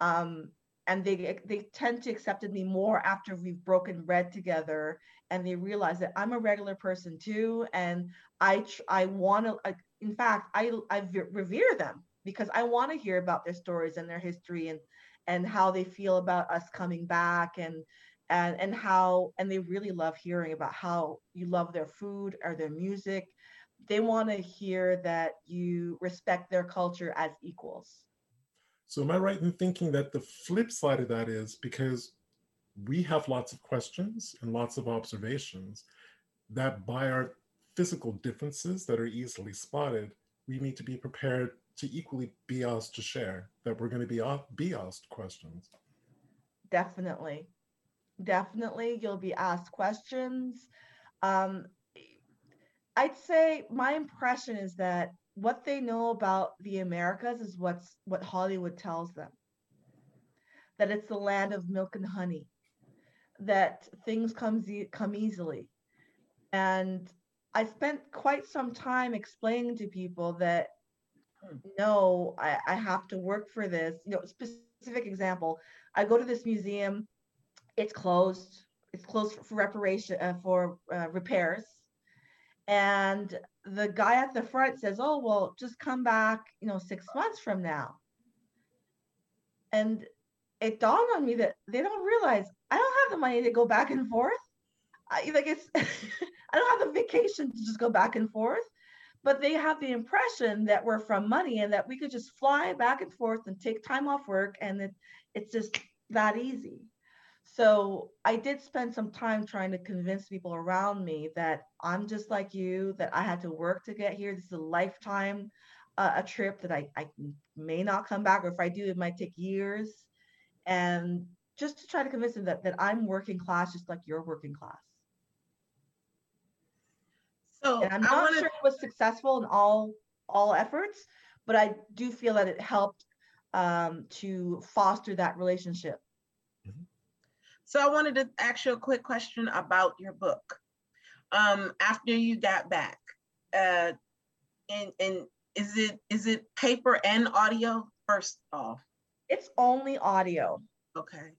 Um, and they they tend to accept me more after we've broken bread together, and they realize that I'm a regular person too, and I I want to. In fact, I I revere them because I want to hear about their stories and their history and and how they feel about us coming back and and and how and they really love hearing about how you love their food or their music. They want to hear that you respect their culture as equals. So am i right in thinking that the flip side of that is because we have lots of questions and lots of observations that by our physical differences that are easily spotted we need to be prepared to equally be asked to share that we're going to be be asked questions. Definitely definitely you'll be asked questions. Um, I'd say my impression is that what they know about the Americas is what's what Hollywood tells them. That it's the land of milk and honey, that things come come easily, and I spent quite some time explaining to people that no, I, I have to work for this. You know, specific example, I go to this museum it's closed. It's closed for, reparation uh, for uh, repairs. And the guy at the front says, "Oh, well, just come back, you know, six months from now." And it dawned on me that they don't realize I don't have the money to go back and forth. I, like it's, [laughs] I don't have the vacation to just go back and forth but they have the impression that we're from money and that we could just fly back and forth and take time off work and it, it's just that easy so I did spend some time trying to convince people around me that I'm just like you, that I had to work to get here. This is a lifetime, uh, a trip that I, I may not come back, or if I do, it might take years. And just to try to convince them that, that I'm working class, just like you're working class. So and I'm not wanna... sure it was successful in all all efforts, but I do feel that it helped um, to foster that relationship. So I wanted to ask you a quick question about your book. Um, after you got back, uh, and and is it is it paper and audio first off? It's only audio. Okay.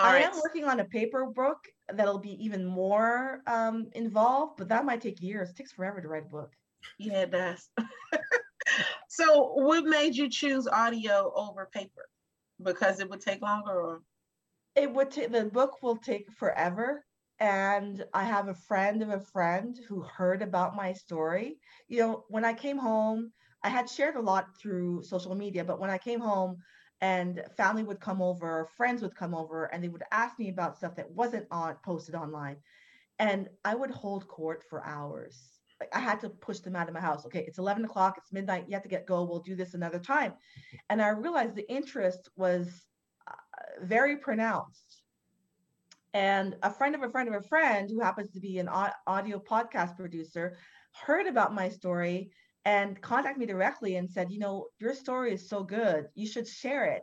All I right. am working on a paper book that'll be even more um, involved, but that might take years. It takes forever to write a book. Yeah, it does. [laughs] so, what made you choose audio over paper? Because it would take longer, or it would take the book will take forever and i have a friend of a friend who heard about my story you know when i came home i had shared a lot through social media but when i came home and family would come over friends would come over and they would ask me about stuff that wasn't on posted online and i would hold court for hours like I had to push them out of my house. Okay, it's 11 o'clock, it's midnight, you have to get go. We'll do this another time. And I realized the interest was very pronounced. And a friend of a friend of a friend who happens to be an audio podcast producer heard about my story and contacted me directly and said, you know, your story is so good. You should share it.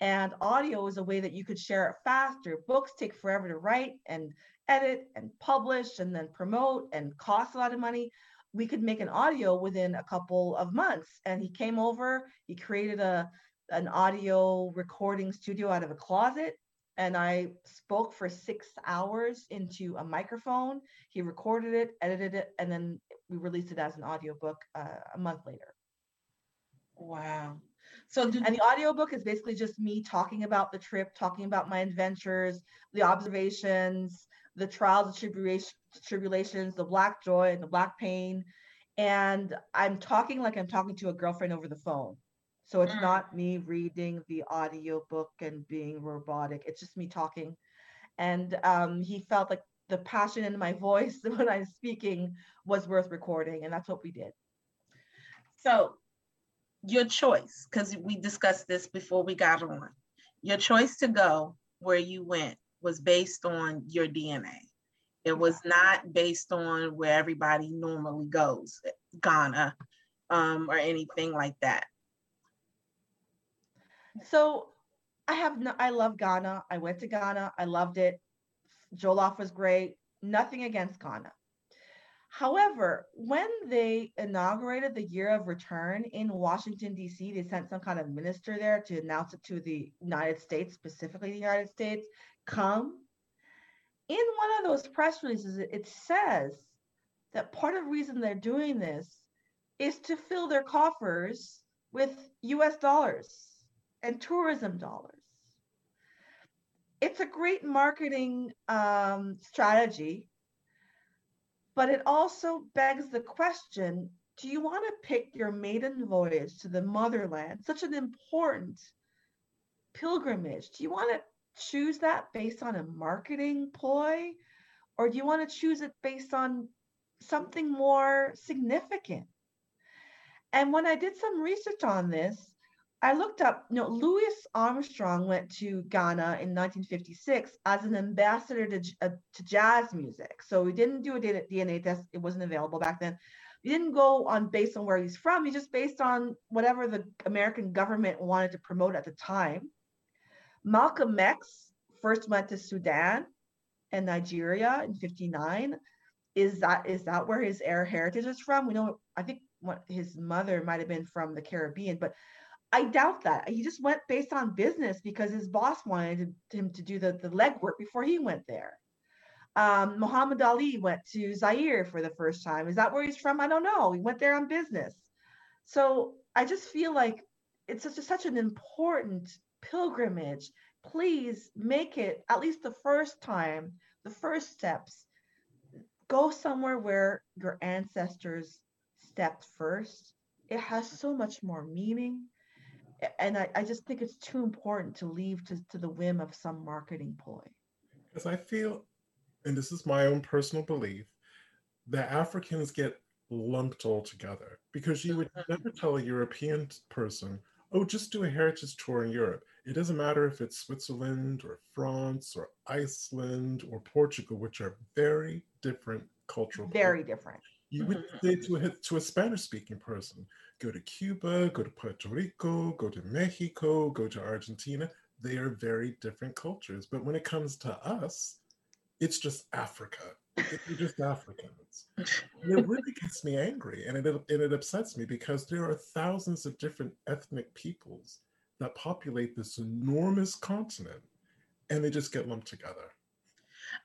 And audio is a way that you could share it faster. Books take forever to write and edit and publish and then promote and cost a lot of money. We could make an audio within a couple of months. And he came over, he created a an audio recording studio out of a closet and I spoke for six hours into a microphone. He recorded it, edited it, and then we released it as an audiobook uh, a month later. Wow. So, and the audiobook is basically just me talking about the trip, talking about my adventures, the observations, the trials and tribulations, the black joy and the black pain. And I'm talking like I'm talking to a girlfriend over the phone. So it's mm. not me reading the audio book and being robotic. It's just me talking. And um, he felt like the passion in my [laughs] voice [laughs] when I'm speaking was worth recording. And that's what we did. So your choice, because we discussed this before we got on, your choice to go where you went was based on your DNA. It was not based on where everybody normally goes, Ghana um, or anything like that. So I have no, I love Ghana. I went to Ghana. I loved it. Jollof was great. Nothing against Ghana. However, when they inaugurated the year of return in Washington, D.C., they sent some kind of minister there to announce it to the United States, specifically the United States, come. In one of those press releases, it says that part of the reason they're doing this is to fill their coffers with US dollars and tourism dollars. It's a great marketing um, strategy but it also begs the question do you want to pick your maiden voyage to the motherland, such an important pilgrimage? Do you want to choose that based on a marketing ploy? Or do you want to choose it based on something more significant? And when I did some research on this, I looked up, you know, Louis Armstrong went to Ghana in 1956 as an ambassador to, uh, to jazz music. So we didn't do a DNA test, it wasn't available back then. We didn't go on based on where he's from, he just based on whatever the American government wanted to promote at the time. Malcolm X first went to Sudan and Nigeria in 59. Is that is that where his air heritage is from? We know I think his mother might have been from the Caribbean, but I doubt that. He just went based on business because his boss wanted him to do the, the legwork before he went there. Um, Muhammad Ali went to Zaire for the first time. Is that where he's from? I don't know. He went there on business. So I just feel like it's such, a, such an important pilgrimage. Please make it at least the first time, the first steps. Go somewhere where your ancestors stepped first. It has so much more meaning and I, I just think it's too important to leave to, to the whim of some marketing ploy. Because I feel, and this is my own personal belief, that Africans get lumped all together because you would mm-hmm. never tell a European person, oh, just do a heritage tour in Europe. It doesn't matter if it's Switzerland or France or Iceland or Portugal, which are very different cultural. Very different. You would mm-hmm. say to a, to a Spanish speaking person, go to Cuba, go to Puerto Rico, go to Mexico, go to Argentina. They are very different cultures. But when it comes to us, it's just Africa. We're just Africans. And it really gets me angry and it, and it upsets me because there are thousands of different ethnic peoples that populate this enormous continent and they just get lumped together.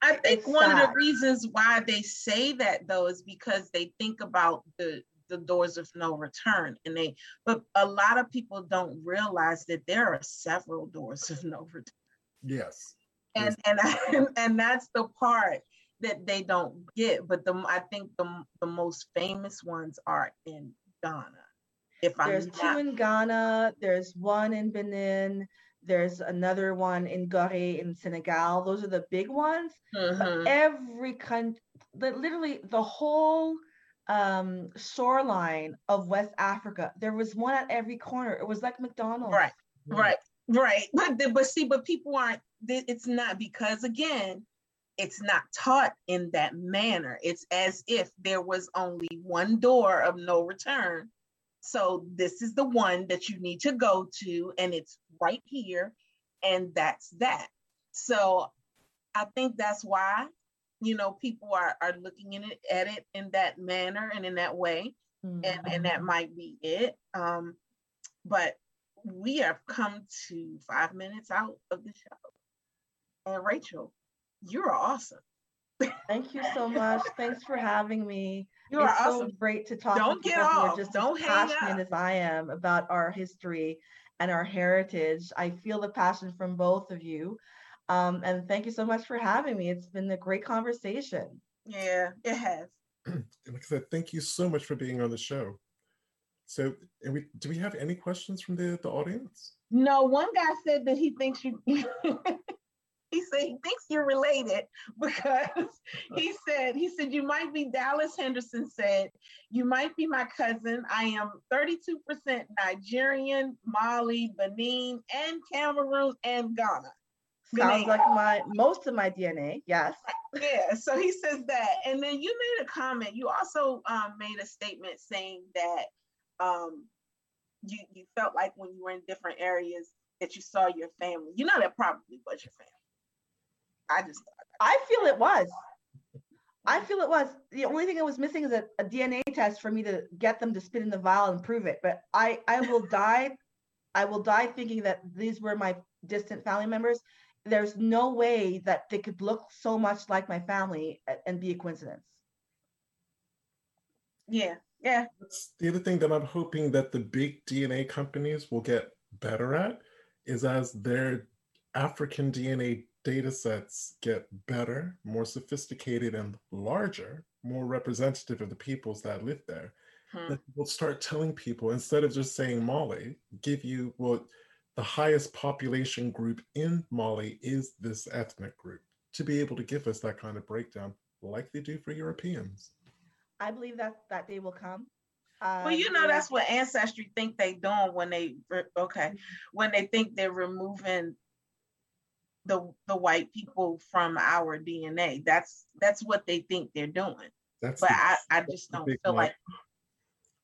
I think it's one sad. of the reasons why they say that though is because they think about the the doors of no return and they but a lot of people don't realize that there are several doors of no return yes and and and, [laughs] and that's the part that they don't get but the i think the, the most famous ones are in ghana if there's I'm two not, in ghana there's one in benin there's another one in Gorée in Senegal. Those are the big ones. Mm-hmm. every country, literally the whole um, shoreline of West Africa. There was one at every corner. It was like McDonald's. Right, right, right. [laughs] But but see, but people aren't. It's not because again, it's not taught in that manner. It's as if there was only one door of no return. So this is the one that you need to go to, and it's right here, and that's that. So I think that's why you know people are are looking in it at it in that manner and in that way mm-hmm. and and that might be it um but we have come to five minutes out of the show. And rachel you're awesome. Thank you so [laughs] much. Thanks for having me. You it's so great to talk don't get off. just don't as passionate as i am about our history and our heritage. I feel the passion from both of you um, and thank you so much for having me. It's been a great conversation. Yeah, it has. [clears throat] like I said, thank you so much for being on the show. So, and we do we have any questions from the, the audience? No, one guy said that he thinks you [laughs] he said he thinks you're related because he said he said you might be Dallas Henderson said you might be my cousin. I am 32% Nigerian, Mali, Benin, and Cameroon and Ghana. Sounds like my most of my DNA. Yes. Yeah. So he says that, and then you made a comment. You also um, made a statement saying that um, you you felt like when you were in different areas that you saw your family. You know that probably was your family. I just I feel it was. I feel it was. The only thing I was missing is a, a, DNA test for me to get them to spit in the vial and prove it. But I, I will [laughs] die. I will die thinking that these were my distant family members. There's no way that they could look so much like my family and be a coincidence. Yeah, yeah. That's the other thing that I'm hoping that the big DNA companies will get better at is as their African DNA data sets get better, more sophisticated, and larger, more representative of the peoples that live there, hmm. that will start telling people instead of just saying Mali, give you what the highest population group in Mali is this ethnic group to be able to give us that kind of breakdown like they do for Europeans. I believe that that day will come. Um, well, you know that's what ancestry think they doing when they okay mm-hmm. when they think they're removing the the white people from our DNA. That's that's what they think they're doing. That's but the, I, I just don't feel lie. like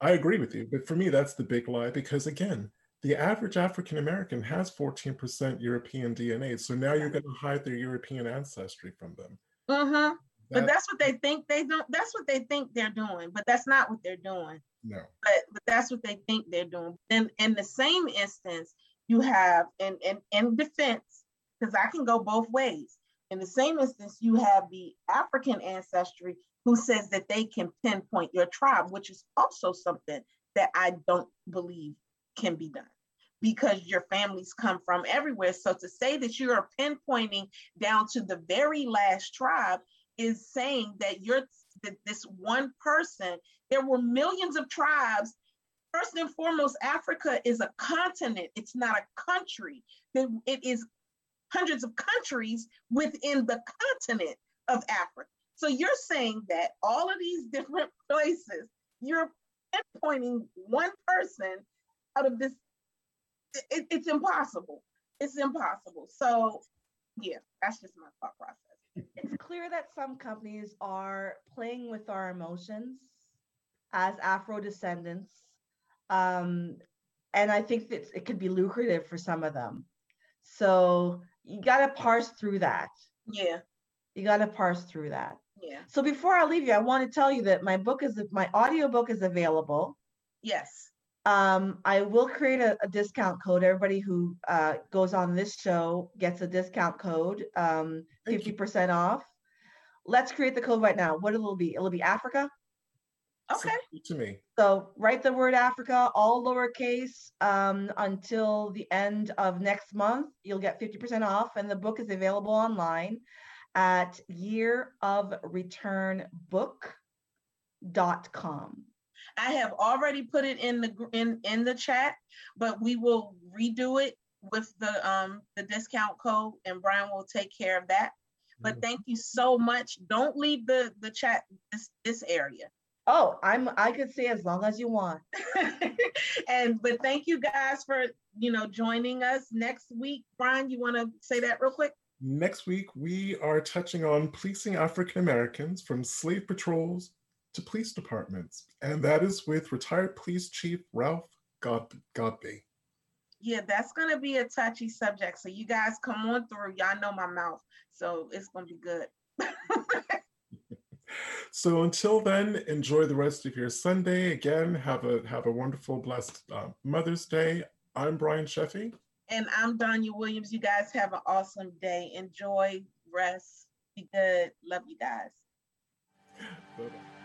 I agree with you, but for me that's the big lie because again, the average African American has 14% European DNA. So now you're going to hide their European ancestry from them. Uh-huh. but that's what they think they don't that's what they think they're doing, but that's not what they're doing. No. But but that's what they think they're doing. Then in the same instance, you have in in, in defense because I can go both ways. In the same instance, you have the African ancestry who says that they can pinpoint your tribe, which is also something that I don't believe can be done because your families come from everywhere. So to say that you are pinpointing down to the very last tribe is saying that you're that this one person, there were millions of tribes. First and foremost, Africa is a continent, it's not a country. It is hundreds of countries within the continent of Africa. So you're saying that all of these different [laughs] places, you're pinpointing one person out of this. It, it's impossible. It's impossible. So, yeah, that's just my thought process. It's clear that some companies are playing with our emotions as Afro descendants. Um, and I think that it could be lucrative for some of them. So you got to parse through that. Yeah. You got to parse through that. Yeah. So before I leave you, I want to tell you that my book is my audio book is available. Yes. Um, I will create a, a discount code. Everybody who uh, goes on this show gets a discount code, um, 50% off. Let's create the code right now. What it'll be? It'll be Africa. Okay. To me. So write the word Africa, all lowercase, um, until the end of next month. You'll get 50% off, and the book is available online at yearofreturnbook.com. I have already put it in the in in the chat, but we will redo it with the um the discount code, and Brian will take care of that. But mm-hmm. thank you so much. Don't leave the the chat this this area. Oh, I'm I could say as long as you want. [laughs] and but thank you guys for you know joining us next week. Brian, you want to say that real quick? Next week we are touching on policing African Americans from slave patrols to police departments, and that is with retired police chief Ralph God- Godbey. Yeah, that's gonna be a touchy subject. So you guys come on through. Y'all know my mouth, so it's gonna be good. [laughs] So until then, enjoy the rest of your Sunday. Again, have a have a wonderful, blessed uh, Mother's Day. I'm Brian Sheffey. And I'm Donya Williams. You guys have an awesome day. Enjoy, rest, be good. Love you guys. Bye-bye.